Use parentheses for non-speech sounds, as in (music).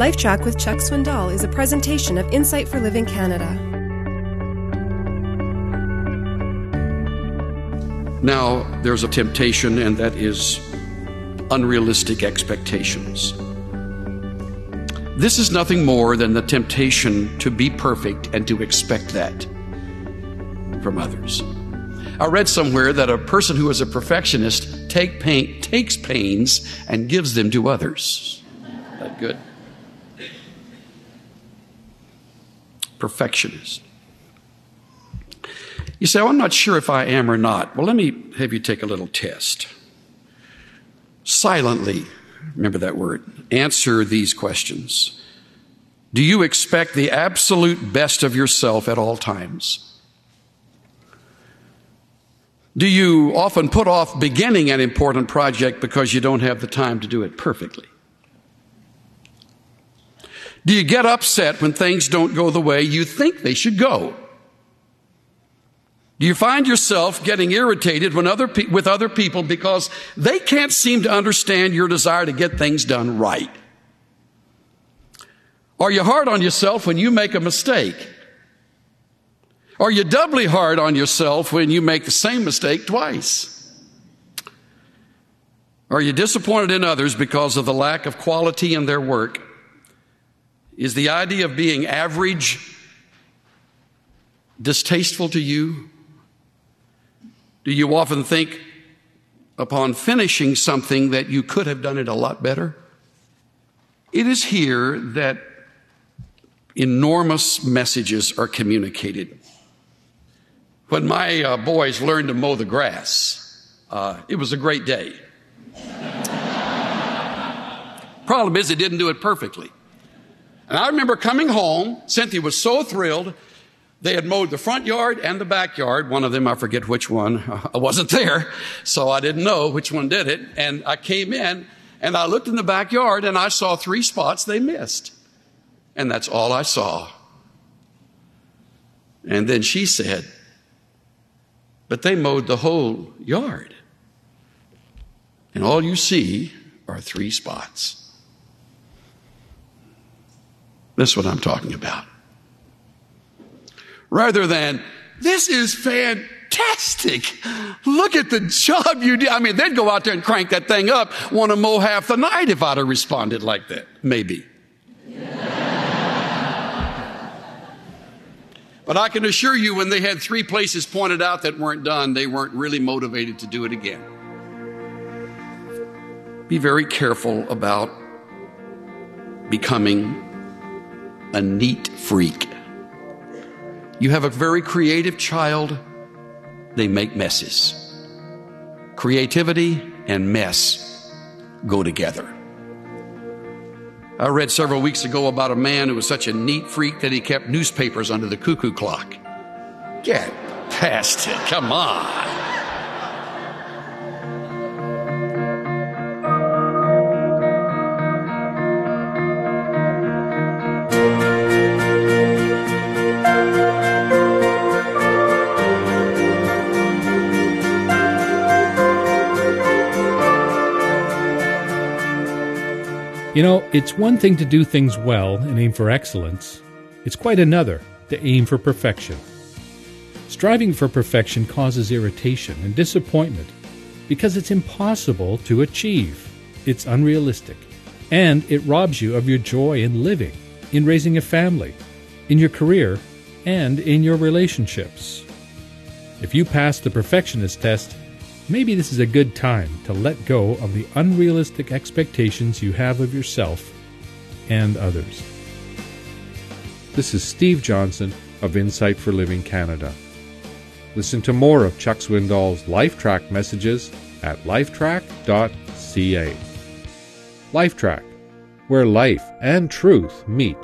LifeTrac with Chuck Swindoll is a presentation of Insight for Living Canada. Now, there's a temptation, and that is unrealistic expectations. This is nothing more than the temptation to be perfect and to expect that from others. I read somewhere that a person who is a perfectionist take pain, takes pains and gives them to others. That good? Perfectionist. You say, oh, I'm not sure if I am or not. Well, let me have you take a little test. Silently, remember that word, answer these questions. Do you expect the absolute best of yourself at all times? Do you often put off beginning an important project because you don't have the time to do it perfectly? Do you get upset when things don't go the way you think they should go? Do you find yourself getting irritated when other pe- with other people because they can't seem to understand your desire to get things done right? Are you hard on yourself when you make a mistake? Are you doubly hard on yourself when you make the same mistake twice? Are you disappointed in others because of the lack of quality in their work? Is the idea of being average distasteful to you? Do you often think upon finishing something that you could have done it a lot better? It is here that enormous messages are communicated. When my uh, boys learned to mow the grass, uh, it was a great day. (laughs) Problem is, they didn't do it perfectly. And I remember coming home, Cynthia was so thrilled they had mowed the front yard and the backyard. One of them, I forget which one. (laughs) I wasn't there, so I didn't know which one did it. And I came in and I looked in the backyard and I saw three spots they missed. And that's all I saw. And then she said, but they mowed the whole yard. And all you see are three spots. That's what I'm talking about rather than, this is fantastic. Look at the job you did. I mean, they'd go out there and crank that thing up, want to mow half the night if I'd have responded like that. Maybe. (laughs) but I can assure you, when they had three places pointed out that weren't done, they weren't really motivated to do it again. Be very careful about becoming a neat freak. You have a very creative child, they make messes. Creativity and mess go together. I read several weeks ago about a man who was such a neat freak that he kept newspapers under the cuckoo clock. Get past it, come on. You know, it's one thing to do things well and aim for excellence, it's quite another to aim for perfection. Striving for perfection causes irritation and disappointment because it's impossible to achieve. It's unrealistic. And it robs you of your joy in living, in raising a family, in your career, and in your relationships. If you pass the perfectionist test, maybe this is a good time to let go of the unrealistic expectations you have of yourself and others. This is Steve Johnson of Insight for Living Canada. Listen to more of Chuck Swindoll's LifeTrac messages at lifetrac.ca. LifeTrac, where life and truth meet.